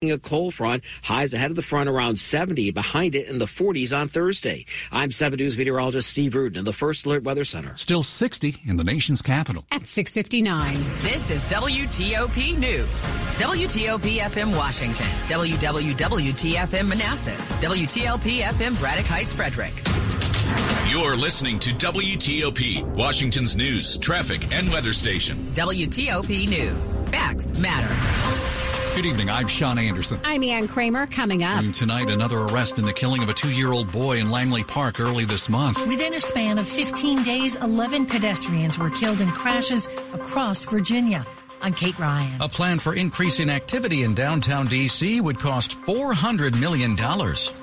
A cold front, highs ahead of the front around 70, behind it in the 40s on Thursday. I'm 7 News meteorologist Steve Rudin in the First Alert Weather Center. Still 60 in the nation's capital. At 659. This is WTOP News. WTOP FM Washington. WWWTFM Manassas. WTLP FM Braddock Heights Frederick. You're listening to WTOP, Washington's news, traffic, and weather station. WTOP News. Facts matter. Good evening. I'm Sean Anderson. I'm Ann Kramer. Coming up. Tonight, another arrest in the killing of a two year old boy in Langley Park early this month. Within a span of 15 days, 11 pedestrians were killed in crashes across Virginia. I'm Kate Ryan. A plan for increasing activity in downtown D.C. would cost $400 million.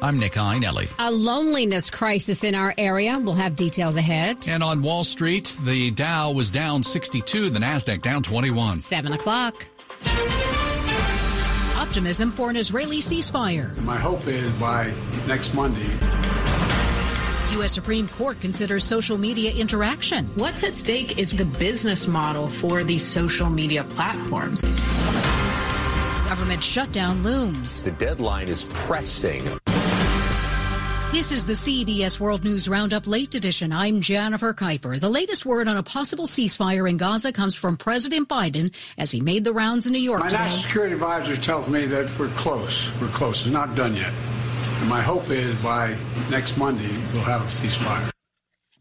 I'm Nick Iannelli. A loneliness crisis in our area. We'll have details ahead. And on Wall Street, the Dow was down 62, the NASDAQ down 21. 7 o'clock. Optimism for an Israeli ceasefire. My hope is by next Monday. U.S. Supreme Court considers social media interaction. What's at stake is the business model for these social media platforms. Government shutdown looms. The deadline is pressing. This is the CBS World News Roundup Late Edition. I'm Jennifer Keiper. The latest word on a possible ceasefire in Gaza comes from President Biden as he made the rounds in New York My today. national security advisor tells me that we're close. We're close. It's not done yet. And my hope is by next Monday, we'll have a ceasefire.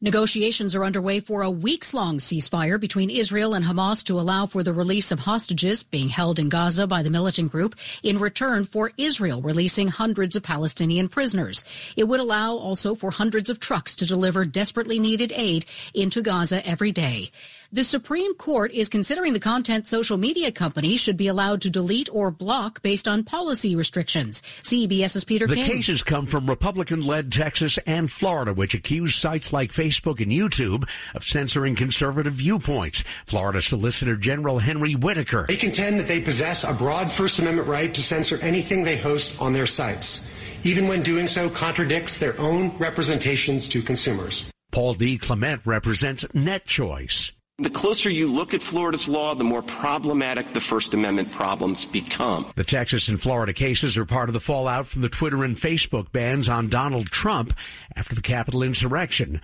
Negotiations are underway for a weeks long ceasefire between Israel and Hamas to allow for the release of hostages being held in Gaza by the militant group in return for Israel releasing hundreds of Palestinian prisoners. It would allow also for hundreds of trucks to deliver desperately needed aid into Gaza every day. The Supreme Court is considering the content social media companies should be allowed to delete or block based on policy restrictions. CBS's Peter the King. cases come from Republican-led Texas and Florida, which accuse sites like Facebook and YouTube of censoring conservative viewpoints. Florida Solicitor General Henry Whitaker. They contend that they possess a broad First Amendment right to censor anything they host on their sites, even when doing so contradicts their own representations to consumers. Paul D. Clement represents NetChoice. The closer you look at Florida's law, the more problematic the First Amendment problems become. The Texas and Florida cases are part of the fallout from the Twitter and Facebook bans on Donald Trump after the Capitol insurrection.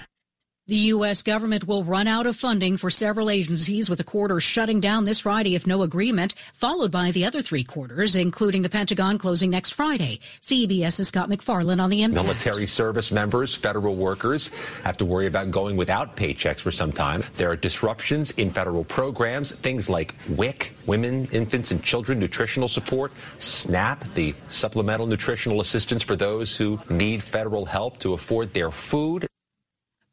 The U.S. government will run out of funding for several agencies with a quarter shutting down this Friday if no agreement, followed by the other three quarters, including the Pentagon closing next Friday. CBS's Scott McFarland on the impact. Military service members, federal workers have to worry about going without paychecks for some time. There are disruptions in federal programs, things like WIC, Women, Infants, and Children Nutritional Support, SNAP, the supplemental nutritional assistance for those who need federal help to afford their food.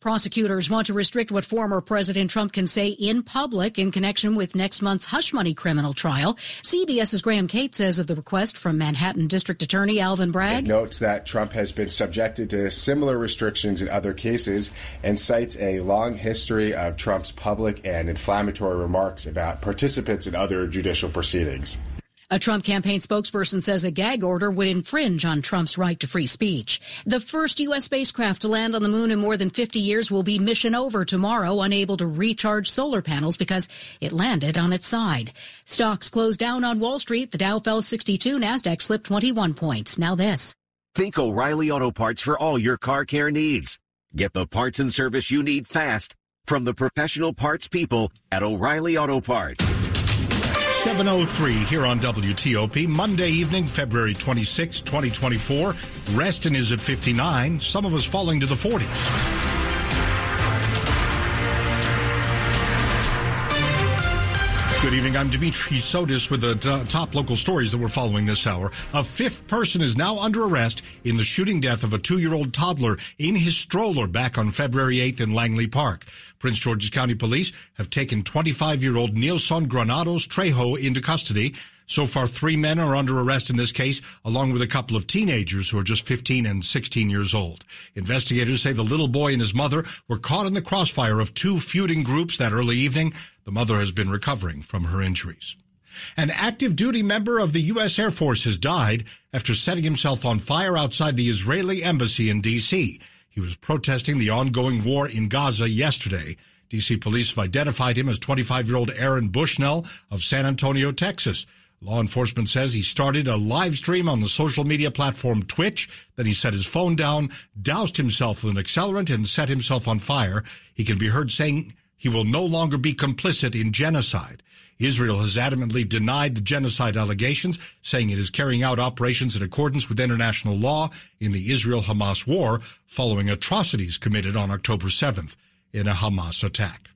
Prosecutors want to restrict what former President Trump can say in public in connection with next month's hush money criminal trial. CBS's Graham Kate says of the request from Manhattan District Attorney Alvin Bragg. It notes that Trump has been subjected to similar restrictions in other cases and cites a long history of Trump's public and inflammatory remarks about participants in other judicial proceedings. A Trump campaign spokesperson says a gag order would infringe on Trump's right to free speech. The first U.S. spacecraft to land on the moon in more than 50 years will be mission over tomorrow, unable to recharge solar panels because it landed on its side. Stocks closed down on Wall Street. The Dow fell 62, NASDAQ slipped 21 points. Now this. Think O'Reilly Auto Parts for all your car care needs. Get the parts and service you need fast from the professional parts people at O'Reilly Auto Parts. 703 here on WTOP, Monday evening, February 26, 2024. Reston is at 59, some of us falling to the 40s. Good evening. I'm Dimitri Sotis with the t- top local stories that we're following this hour. A fifth person is now under arrest in the shooting death of a two-year-old toddler in his stroller back on February 8th in Langley Park. Prince George's County Police have taken 25-year-old Nilson Granados Trejo into custody. So far, three men are under arrest in this case, along with a couple of teenagers who are just 15 and 16 years old. Investigators say the little boy and his mother were caught in the crossfire of two feuding groups that early evening. The mother has been recovering from her injuries. An active duty member of the U.S. Air Force has died after setting himself on fire outside the Israeli embassy in D.C. He was protesting the ongoing war in Gaza yesterday. DC police have identified him as 25 year old Aaron Bushnell of San Antonio, Texas. Law enforcement says he started a live stream on the social media platform Twitch. Then he set his phone down, doused himself with an accelerant, and set himself on fire. He can be heard saying he will no longer be complicit in genocide. Israel has adamantly denied the genocide allegations, saying it is carrying out operations in accordance with international law in the Israel-Hamas war following atrocities committed on October 7th in a Hamas attack.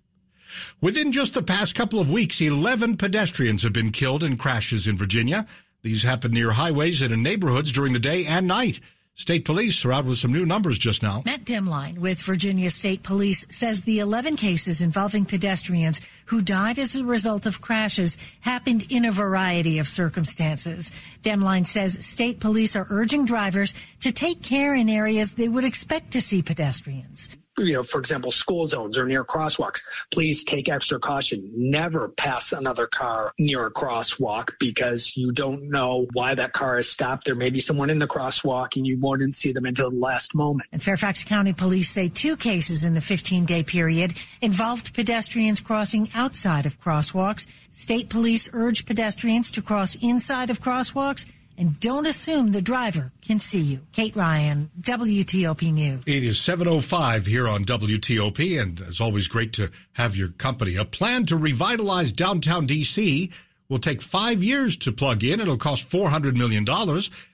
Within just the past couple of weeks, 11 pedestrians have been killed in crashes in Virginia. These happen near highways and in neighborhoods during the day and night. State police are out with some new numbers just now. Matt Demline with Virginia State Police says the 11 cases involving pedestrians who died as a result of crashes happened in a variety of circumstances. Demline says state police are urging drivers to take care in areas they would expect to see pedestrians you know, for example, school zones or near crosswalks, please take extra caution. Never pass another car near a crosswalk because you don't know why that car is stopped. There may be someone in the crosswalk and you wouldn't see them until the last moment. And Fairfax County police say two cases in the 15 day period involved pedestrians crossing outside of crosswalks. State police urge pedestrians to cross inside of crosswalks and don't assume the driver can see you. Kate Ryan, WTOP News. It is 7.05 here on WTOP, and it's always great to have your company. A plan to revitalize downtown D.C. will take five years to plug in. It'll cost $400 million.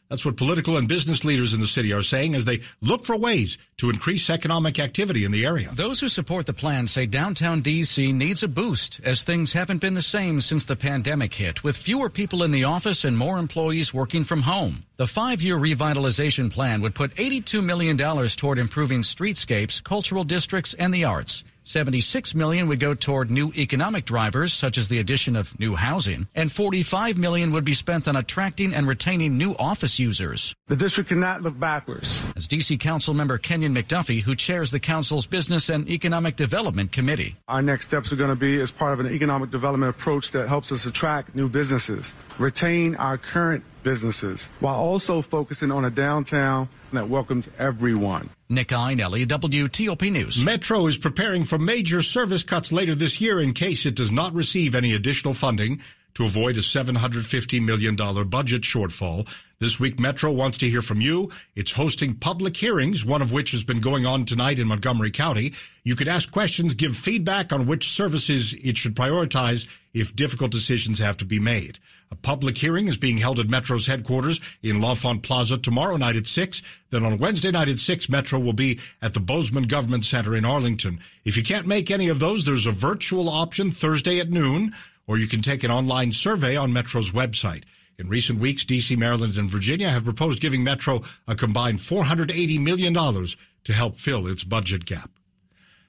That's what political and business leaders in the city are saying as they look for ways to increase economic activity in the area. Those who support the plan say downtown D.C. needs a boost as things haven't been the same since the pandemic hit, with fewer people in the office and more employees working from home. The five year revitalization plan would put $82 million toward improving streetscapes, cultural districts, and the arts. 76 million would go toward new economic drivers such as the addition of new housing and 45 million would be spent on attracting and retaining new office users. The district cannot look backwards. As DC Council member Kenyon McDuffie who chairs the council's Business and Economic Development Committee. Our next steps are going to be as part of an economic development approach that helps us attract new businesses, retain our current businesses while also focusing on a downtown that welcomes everyone. Nick Iannelli, WTOP News. Metro is preparing for major service cuts later this year in case it does not receive any additional funding to avoid a $750 million budget shortfall. This week, Metro wants to hear from you. It's hosting public hearings, one of which has been going on tonight in Montgomery County. You could ask questions, give feedback on which services it should prioritize if difficult decisions have to be made. A public hearing is being held at Metro's headquarters in L'Enfant Plaza tomorrow night at 6. Then on Wednesday night at 6, Metro will be at the Bozman Government Center in Arlington. If you can't make any of those, there's a virtual option Thursday at noon, or you can take an online survey on Metro's website. In recent weeks, D.C., Maryland, and Virginia have proposed giving Metro a combined $480 million to help fill its budget gap.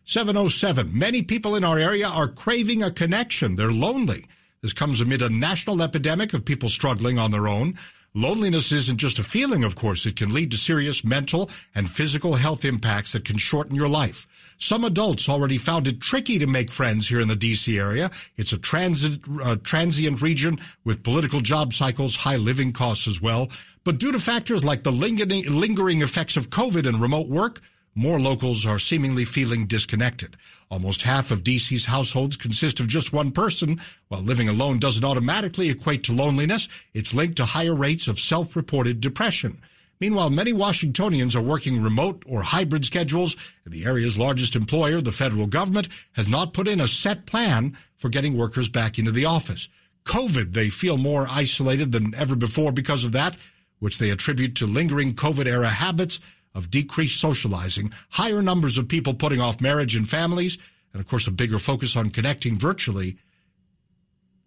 707. Many people in our area are craving a connection. They're lonely. This comes amid a national epidemic of people struggling on their own. Loneliness isn't just a feeling, of course. It can lead to serious mental and physical health impacts that can shorten your life. Some adults already found it tricky to make friends here in the D.C. area. It's a transit, uh, transient region with political job cycles, high living costs as well. But due to factors like the lingering, lingering effects of COVID and remote work, more locals are seemingly feeling disconnected. Almost half of DC's households consist of just one person. While living alone doesn't automatically equate to loneliness, it's linked to higher rates of self-reported depression. Meanwhile, many Washingtonians are working remote or hybrid schedules, and the area's largest employer, the federal government, has not put in a set plan for getting workers back into the office. COVID, they feel more isolated than ever before because of that, which they attribute to lingering COVID era habits of decreased socializing, higher numbers of people putting off marriage and families, and of course a bigger focus on connecting virtually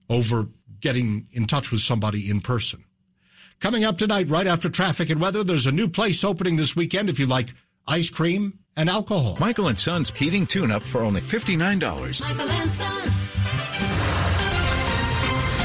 over getting in touch with somebody in person. Coming up tonight, right after traffic and weather, there's a new place opening this weekend if you like ice cream and alcohol. Michael and Son's heating tune-up for only $59. Michael and Son.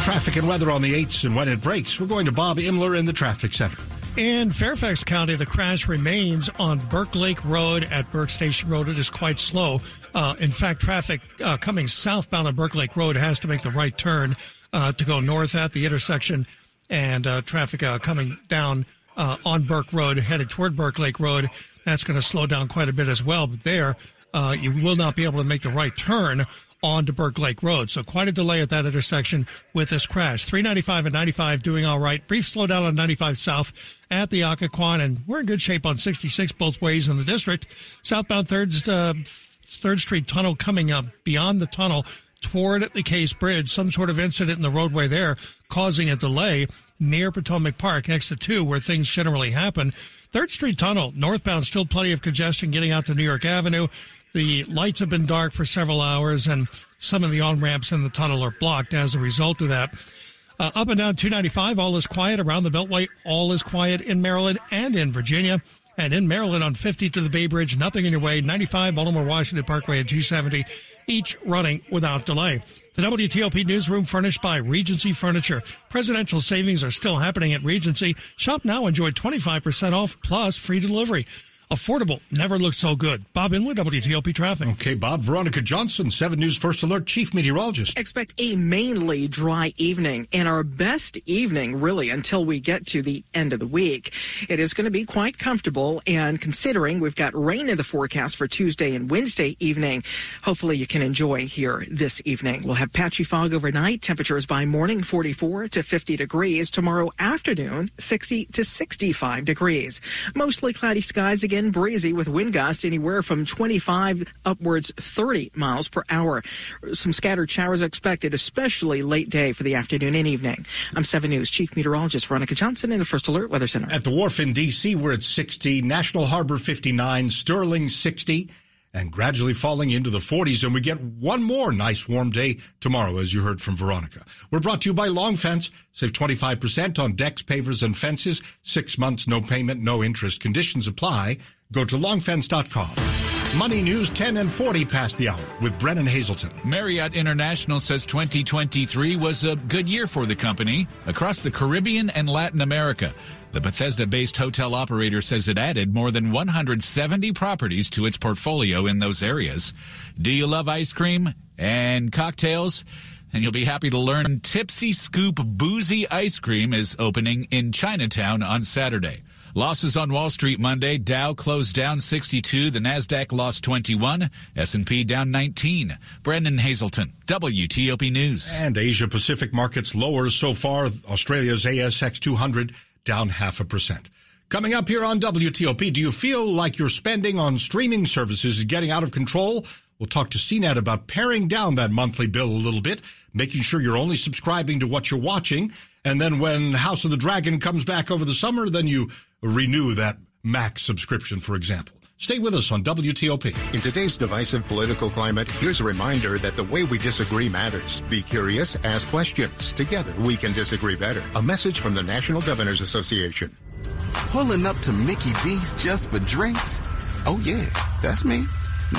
Traffic and weather on the 8s and when it breaks. We're going to Bob Imler in the traffic center. In Fairfax County, the crash remains on Burke Lake Road at Burke Station Road. It is quite slow. Uh, in fact, traffic uh, coming southbound on Burke Lake Road has to make the right turn uh, to go north at the intersection, and uh, traffic uh, coming down uh, on Burke Road headed toward Burke Lake Road That's going to slow down quite a bit as well. But there, you will not be able to make the right turn onto Burke Lake Road. So quite a delay at that intersection with this crash. 395 and 95 doing all right. Brief slowdown on 95 South at the Occoquan, and we're in good shape on 66 both ways in the district. Southbound 3rd, uh, 3rd Street Tunnel coming up beyond the tunnel toward the Case Bridge. Some sort of incident in the roadway there causing a delay near Potomac Park, exit 2, where things generally happen. 3rd Street Tunnel, northbound, still plenty of congestion getting out to New York Avenue. The lights have been dark for several hours, and some of the on ramps in the tunnel are blocked as a result of that. Uh, up and down 295, all is quiet around the Beltway. All is quiet in Maryland and in Virginia. And in Maryland on 50 to the Bay Bridge, nothing in your way. 95 Baltimore Washington Parkway at 270, each running without delay. The WTOP newsroom furnished by Regency Furniture. Presidential savings are still happening at Regency. Shop now, enjoy 25% off plus free delivery. Affordable never looked so good. Bob Imler, WTOP Traffic. Okay, Bob. Veronica Johnson, 7 News First Alert Chief Meteorologist. Expect a mainly dry evening and our best evening, really, until we get to the end of the week. It is going to be quite comfortable, and considering we've got rain in the forecast for Tuesday and Wednesday evening, hopefully you can enjoy here this evening. We'll have patchy fog overnight. Temperatures by morning 44 to 50 degrees. Tomorrow afternoon, 60 to 65 degrees. Mostly cloudy skies again again breezy with wind gusts anywhere from 25 upwards 30 miles per hour. Some scattered showers expected, especially late day for the afternoon and evening. I'm 7 News Chief Meteorologist Veronica Johnson in the First Alert Weather Center. At the wharf in D.C., we're at 60, National Harbor 59, Sterling 60 and gradually falling into the 40s. And we get one more nice warm day tomorrow, as you heard from Veronica. We're brought to you by Long Fence. Save 25% on decks, pavers, and fences. Six months, no payment, no interest. Conditions apply. Go to longfence.com. Money News 10 and 40 past the hour with Brennan Haselton. Marriott International says 2023 was a good year for the company across the Caribbean and Latin America. The Bethesda based hotel operator says it added more than 170 properties to its portfolio in those areas. Do you love ice cream and cocktails? And you'll be happy to learn Tipsy Scoop Boozy Ice Cream is opening in Chinatown on Saturday. Losses on Wall Street Monday. Dow closed down 62. The Nasdaq lost 21. S&P down 19. Brennan Haselton, WTOP News. And Asia Pacific markets lower so far. Australia's ASX 200 down half a percent. Coming up here on WTOP, do you feel like your spending on streaming services is getting out of control? We'll talk to CNET about paring down that monthly bill a little bit, making sure you're only subscribing to what you're watching. And then when House of the Dragon comes back over the summer, then you renew that Max subscription, for example. Stay with us on WTOP. In today's divisive political climate, here's a reminder that the way we disagree matters. Be curious, ask questions. Together, we can disagree better. A message from the National Governors Association. Pulling up to Mickey D's just for drinks? Oh, yeah, that's me.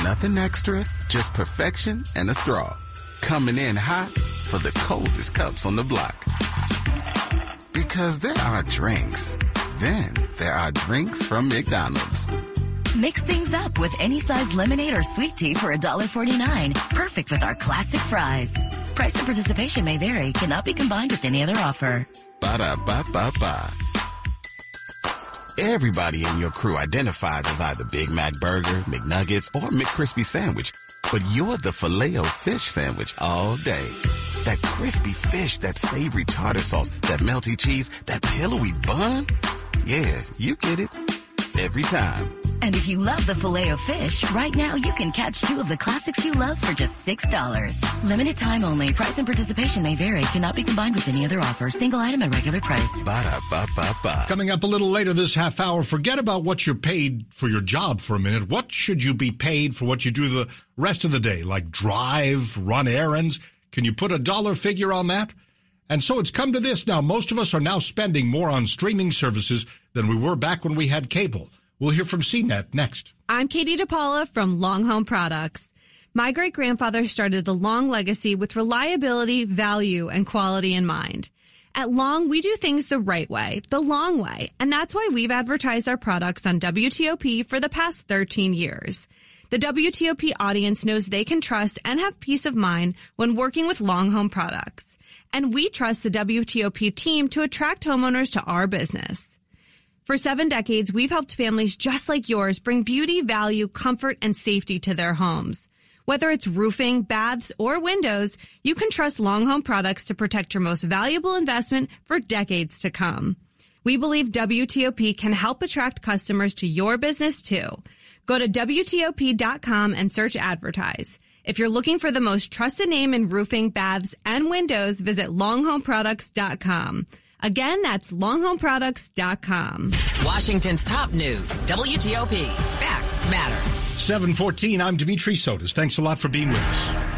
Nothing extra, just perfection and a straw. Coming in hot for the coldest cups on the block. Because there are drinks. Then there are drinks from McDonald's. Mix things up with any size lemonade or sweet tea for $1.49. Perfect with our classic fries. Price and participation may vary, cannot be combined with any other offer. Ba da ba ba ba. Everybody in your crew identifies as either Big Mac Burger, McNuggets, or McCrispy Sandwich, but you're the filet fish Sandwich all day. That crispy fish, that savory tartar sauce, that melty cheese, that pillowy bun. Yeah, you get it every time. And if you love the filet of fish, right now you can catch two of the classics you love for just $6. Limited time only. Price and participation may vary. Cannot be combined with any other offer. Single item at regular price. Ba da ba ba ba. Coming up a little later this half hour, forget about what you're paid for your job for a minute. What should you be paid for what you do the rest of the day? Like drive, run errands? Can you put a dollar figure on that? And so it's come to this now. Most of us are now spending more on streaming services than we were back when we had cable. We'll hear from CNET next. I'm Katie DePaula from Long Home Products. My great grandfather started a long legacy with reliability, value, and quality in mind. At Long, we do things the right way, the long way, and that's why we've advertised our products on WTOP for the past 13 years. The WTOP audience knows they can trust and have peace of mind when working with Long Home Products. And we trust the WTOP team to attract homeowners to our business. For seven decades, we've helped families just like yours bring beauty, value, comfort, and safety to their homes. Whether it's roofing, baths, or windows, you can trust Long Home products to protect your most valuable investment for decades to come. We believe WTOP can help attract customers to your business too. Go to WTOP.com and search advertise. If you're looking for the most trusted name in roofing, baths, and windows, visit longhomeproducts.com. Again, that's longhomeproducts.com. Washington's top news, WTOP. Facts matter. 714, I'm Dimitri Sotis. Thanks a lot for being with us.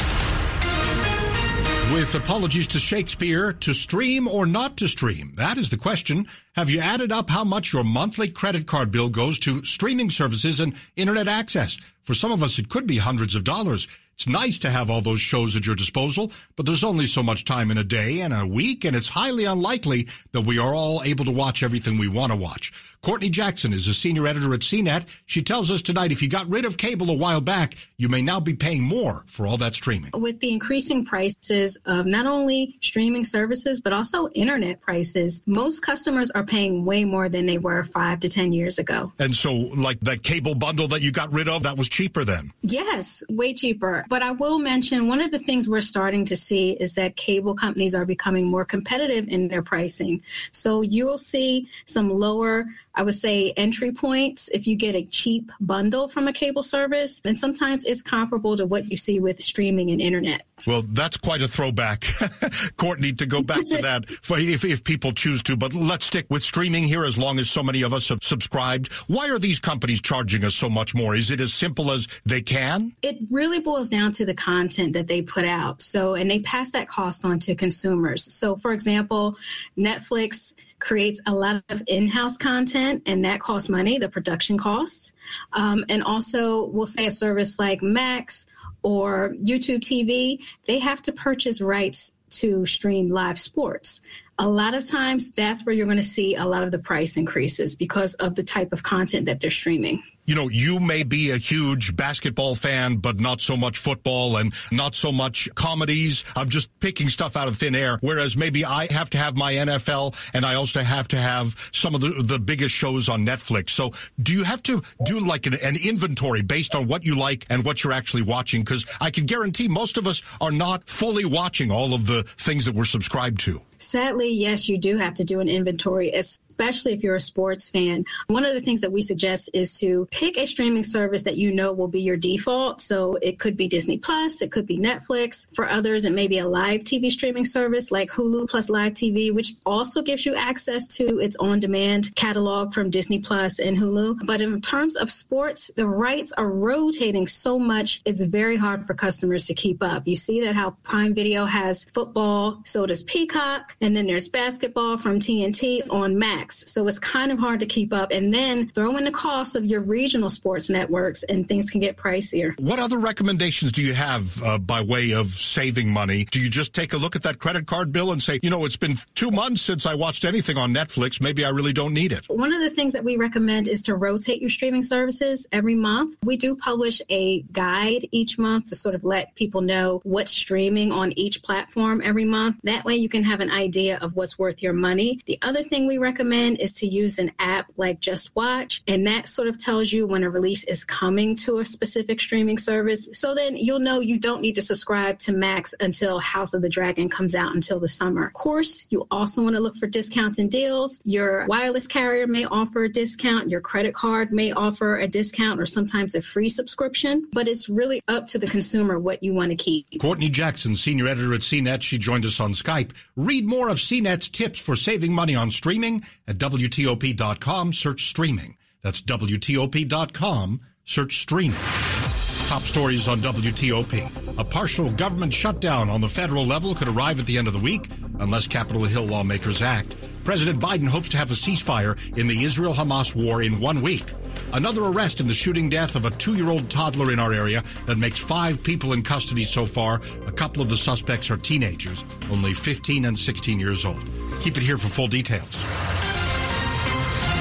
With apologies to Shakespeare, to stream or not to stream? That is the question. Have you added up how much your monthly credit card bill goes to streaming services and internet access? For some of us, it could be hundreds of dollars. It's nice to have all those shows at your disposal, but there's only so much time in a day and a week, and it's highly unlikely that we are all able to watch everything we want to watch. Courtney Jackson is a senior editor at CNET. She tells us tonight if you got rid of cable a while back, you may now be paying more for all that streaming. With the increasing prices of not only streaming services, but also internet prices, most customers are paying way more than they were five to 10 years ago. And so, like that cable bundle that you got rid of, that was cheaper then? Yes, way cheaper. But I will mention one of the things we're starting to see is that cable companies are becoming more competitive in their pricing. So you'll see some lower I would say entry points if you get a cheap bundle from a cable service. And sometimes it's comparable to what you see with streaming and internet. Well, that's quite a throwback, Courtney, to go back to that for if, if people choose to. But let's stick with streaming here as long as so many of us have subscribed. Why are these companies charging us so much more? Is it as simple as they can? It really boils down to the content that they put out. So, and they pass that cost on to consumers. So, for example, Netflix creates a lot of in-house content and that costs money the production costs. Um, and also we'll say a service like max or YouTube TV they have to purchase rights to stream live sports a lot of times that's where you're going to see a lot of the price increases because of the type of content that they're streaming you know, you may be a huge basketball fan, but not so much football and not so much comedies. I'm just picking stuff out of thin air. Whereas maybe I have to have my NFL and I also have to have some of the, the biggest shows on Netflix. So do you have to do like an, an inventory based on what you like and what you're actually watching? Because I can guarantee most of us are not fully watching all of the things that we're subscribed to. Sadly, yes, you do have to do an inventory, especially if you're a sports fan. One of the things that we suggest is to pick a streaming service that you know will be your default. So it could be Disney Plus, it could be Netflix. For others, it may be a live TV streaming service like Hulu plus Live TV, which also gives you access to its on demand catalog from Disney Plus and Hulu. But in terms of sports, the rights are rotating so much, it's very hard for customers to keep up. You see that how Prime Video has football, so does Peacock, and then there's basketball from TNT on Max. So it's kind of hard to keep up. And then throw in the cost of your regional regional sports networks, and things can get pricier. What other recommendations do you have uh, by way of saving money? Do you just take a look at that credit card bill and say, you know, it's been two months since I watched anything on Netflix. Maybe I really don't need it? One of the things that we recommend is to rotate your streaming services every month. We do publish a guide each month to sort of let people know what's streaming on each platform every month. That way you can have an idea of what's worth your money. The other thing we recommend is to use an app like JustWatch, and that sort of tells you when a release is coming to a specific streaming service. So then you'll know you don't need to subscribe to Max until House of the Dragon comes out until the summer. Of course, you also want to look for discounts and deals. Your wireless carrier may offer a discount, your credit card may offer a discount or sometimes a free subscription, but it's really up to the consumer what you want to keep. Courtney Jackson, senior editor at CNET, she joined us on Skype. Read more of CNET's tips for saving money on streaming at WTOP.com. Search streaming. That's WTOP.com. Search streaming. Top stories on WTOP. A partial government shutdown on the federal level could arrive at the end of the week unless Capitol Hill lawmakers act. President Biden hopes to have a ceasefire in the Israel Hamas war in one week. Another arrest in the shooting death of a two year old toddler in our area that makes five people in custody so far. A couple of the suspects are teenagers, only 15 and 16 years old. Keep it here for full details.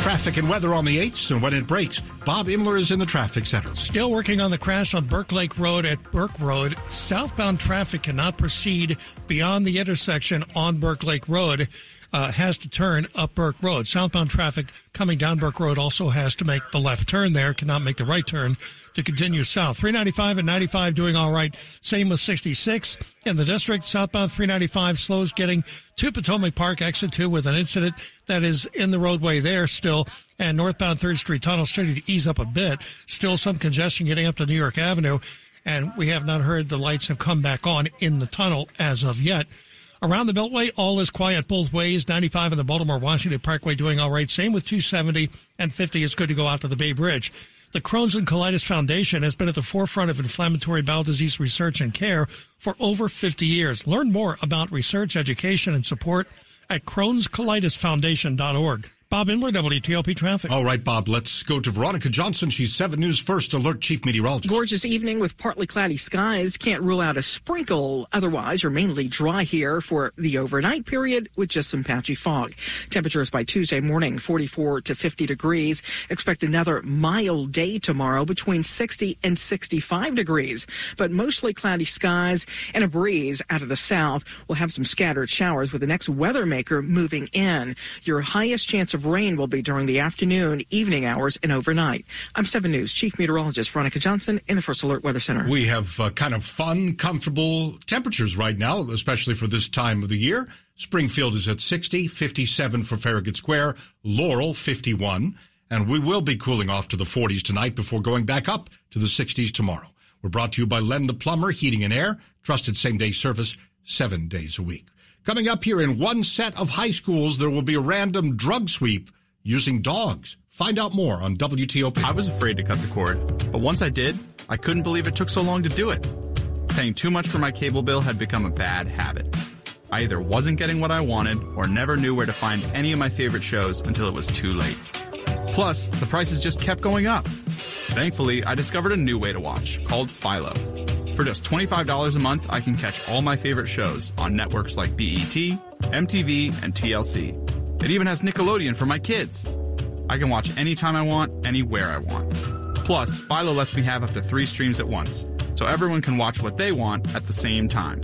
Traffic and weather on the 8s and when it breaks. Bob Imler is in the traffic center. Still working on the crash on Burke Lake Road at Burke Road. Southbound traffic cannot proceed beyond the intersection on Burke Lake Road. Uh, has to turn up Burke Road. Southbound traffic coming down Burke Road also has to make the left turn there, cannot make the right turn to continue south. 395 and 95 doing all right. Same with 66 in the district. Southbound 395 slows getting to Potomac Park, exit 2 with an incident that is in the roadway there still. And northbound 3rd Street tunnel starting to ease up a bit. Still some congestion getting up to New York Avenue. And we have not heard the lights have come back on in the tunnel as of yet. Around the Beltway, all is quiet both ways. 95 and the Baltimore Washington Parkway doing all right. Same with 270 and 50. It's good to go out to the Bay Bridge. The Crohn's and Colitis Foundation has been at the forefront of inflammatory bowel disease research and care for over 50 years. Learn more about research, education, and support at crohnscolitisfoundation.org. Bob Imler, WTOP Traffic. All right, Bob, let's go to Veronica Johnson. She's 7 News First Alert Chief Meteorologist. Gorgeous evening with partly cloudy skies. Can't rule out a sprinkle. Otherwise, you're mainly dry here for the overnight period with just some patchy fog. Temperatures by Tuesday morning, 44 to 50 degrees. Expect another mild day tomorrow between 60 and 65 degrees, but mostly cloudy skies and a breeze out of the south. We'll have some scattered showers with the next weather maker moving in. Your highest chance of of rain will be during the afternoon, evening hours, and overnight. I'm 7 News Chief Meteorologist Veronica Johnson in the First Alert Weather Center. We have uh, kind of fun, comfortable temperatures right now, especially for this time of the year. Springfield is at 60, 57 for Farragut Square, Laurel 51, and we will be cooling off to the 40s tonight before going back up to the 60s tomorrow. We're brought to you by Len the Plumber, Heating and Air, trusted same day service seven days a week. Coming up here in one set of high schools, there will be a random drug sweep using dogs. Find out more on WTOP. I was afraid to cut the cord, but once I did, I couldn't believe it took so long to do it. Paying too much for my cable bill had become a bad habit. I either wasn't getting what I wanted or never knew where to find any of my favorite shows until it was too late. Plus, the prices just kept going up. Thankfully, I discovered a new way to watch called Philo. For just $25 a month, I can catch all my favorite shows on networks like BET, MTV, and TLC. It even has Nickelodeon for my kids. I can watch anytime I want, anywhere I want. Plus, Philo lets me have up to three streams at once, so everyone can watch what they want at the same time.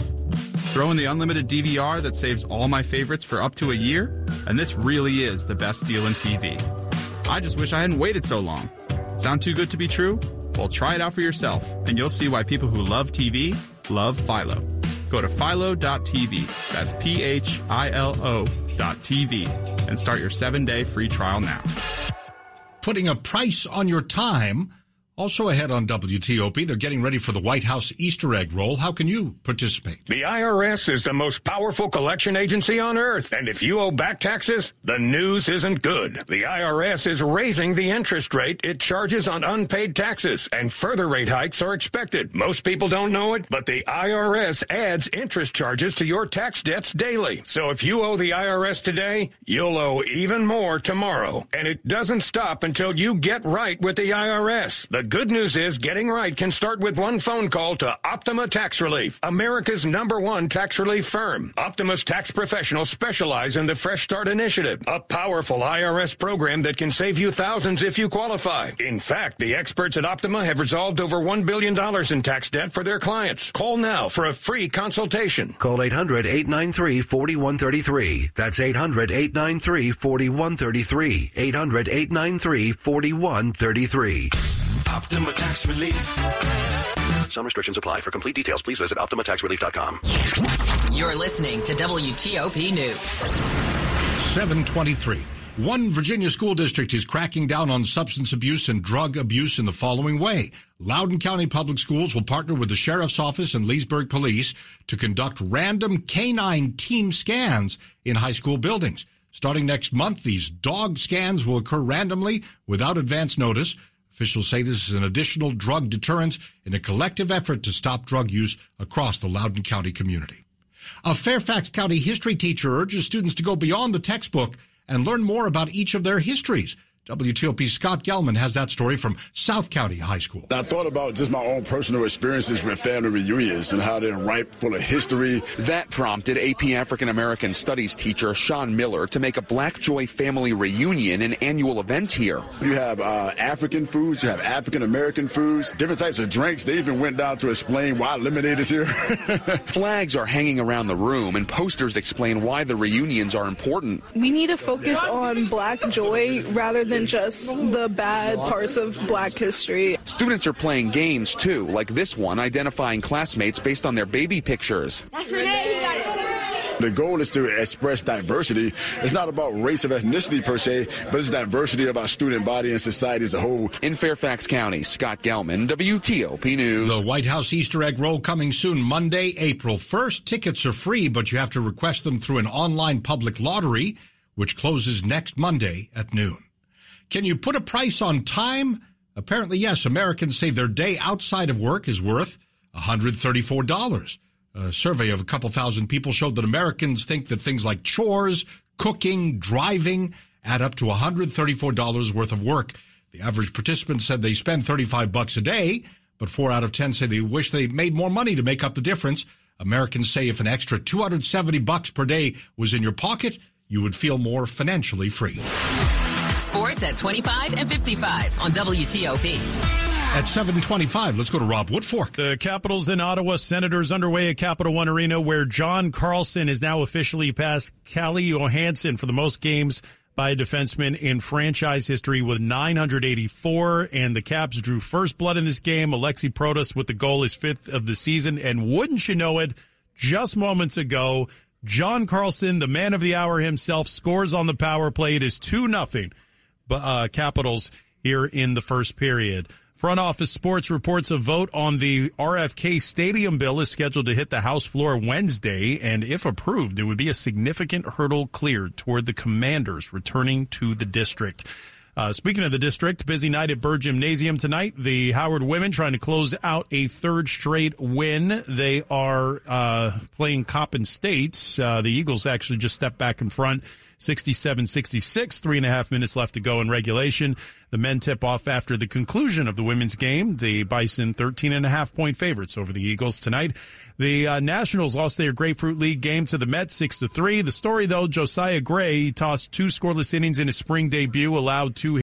Throw in the unlimited DVR that saves all my favorites for up to a year, and this really is the best deal in TV. I just wish I hadn't waited so long. Sound too good to be true? Well, try it out for yourself, and you'll see why people who love TV love Philo. Go to philo.tv, that's P H I L O.tv, and start your seven day free trial now. Putting a price on your time also ahead on WTOP, they're getting ready for the White House Easter egg roll. How can you participate? The IRS is the most powerful collection agency on earth, and if you owe back taxes, the news isn't good. The IRS is raising the interest rate it charges on unpaid taxes, and further rate hikes are expected. Most people don't know it, but the IRS adds interest charges to your tax debts daily. So if you owe the IRS today, you'll owe even more tomorrow. And it doesn't stop until you get right with the IRS. The good news is getting right can start with one phone call to Optima Tax Relief, America's number one tax relief firm. Optima's tax professionals specialize in the Fresh Start Initiative, a powerful IRS program that can save you thousands if you qualify. In fact, the experts at Optima have resolved over $1 billion in tax debt for their clients. Call now for a free consultation. Call 800 893 4133. That's 800 893 4133. 800 893 4133. Optima Tax Relief. Some restrictions apply. For complete details, please visit OptimaTaxRelief.com. You're listening to WTOP News. 723. One Virginia school district is cracking down on substance abuse and drug abuse in the following way. Loudoun County Public Schools will partner with the Sheriff's Office and Leesburg Police to conduct random canine team scans in high school buildings. Starting next month, these dog scans will occur randomly without advance notice. Officials say this is an additional drug deterrent in a collective effort to stop drug use across the Loudoun County community. A Fairfax County history teacher urges students to go beyond the textbook and learn more about each of their histories. WTOP Scott Gelman has that story from South County High School. I thought about just my own personal experiences with family reunions and how they're ripe full of history. That prompted AP African American Studies teacher Sean Miller to make a Black Joy family reunion an annual event here. You have uh, African foods, you have African American foods, different types of drinks. They even went down to explain why lemonade is here. Flags are hanging around the room and posters explain why the reunions are important. We need to focus on Black joy rather than than just the bad parts of black history. Students are playing games too, like this one identifying classmates based on their baby pictures. That's Renee. The goal is to express diversity. It's not about race or ethnicity per se, but it's diversity of our student body and society as a whole. In Fairfax County, Scott Gelman, WTOP News. The White House Easter egg roll coming soon, Monday, April 1st. Tickets are free, but you have to request them through an online public lottery, which closes next Monday at noon. Can you put a price on time? Apparently, yes. Americans say their day outside of work is worth $134. A survey of a couple thousand people showed that Americans think that things like chores, cooking, driving add up to $134 worth of work. The average participant said they spend 35 bucks a day, but four out of 10 say they wish they made more money to make up the difference. Americans say if an extra 270 bucks per day was in your pocket, you would feel more financially free. Sports at 25 and 55 on WTOP. At 725, let's go to Rob Woodfork. The Capitals in Ottawa, Senators underway at Capital One Arena, where John Carlson is now officially past Calle Johansson for the most games by a defenseman in franchise history with 984. And the Caps drew first blood in this game. Aliaksei Protas with the goal is fifth of the season. And wouldn't you know it, just moments ago, John Carlson, the man of the hour himself, scores on the power play. It is 2 nothing uh, Capitals here in the first period. Front Office Sports reports a vote on the RFK Stadium bill is scheduled to hit the House floor Wednesday, and if approved, it would be a significant hurdle cleared toward the Commanders returning to the district. Uh, speaking of the district, busy night at Burr Gymnasium tonight. The Howard women trying to close out a third straight win. They are uh, playing Coppin State. Uh, the Eagles actually just stepped back in front 67 66, three and a half minutes left to go in regulation. The men tip off after the conclusion of the women's game. The Bison 13 and a half point favorites over the Eagles tonight. The uh, Nationals lost their Grapefruit League game to the Mets 6 to 3. The story though, Josiah Gray tossed two scoreless innings in his spring debut, allowed two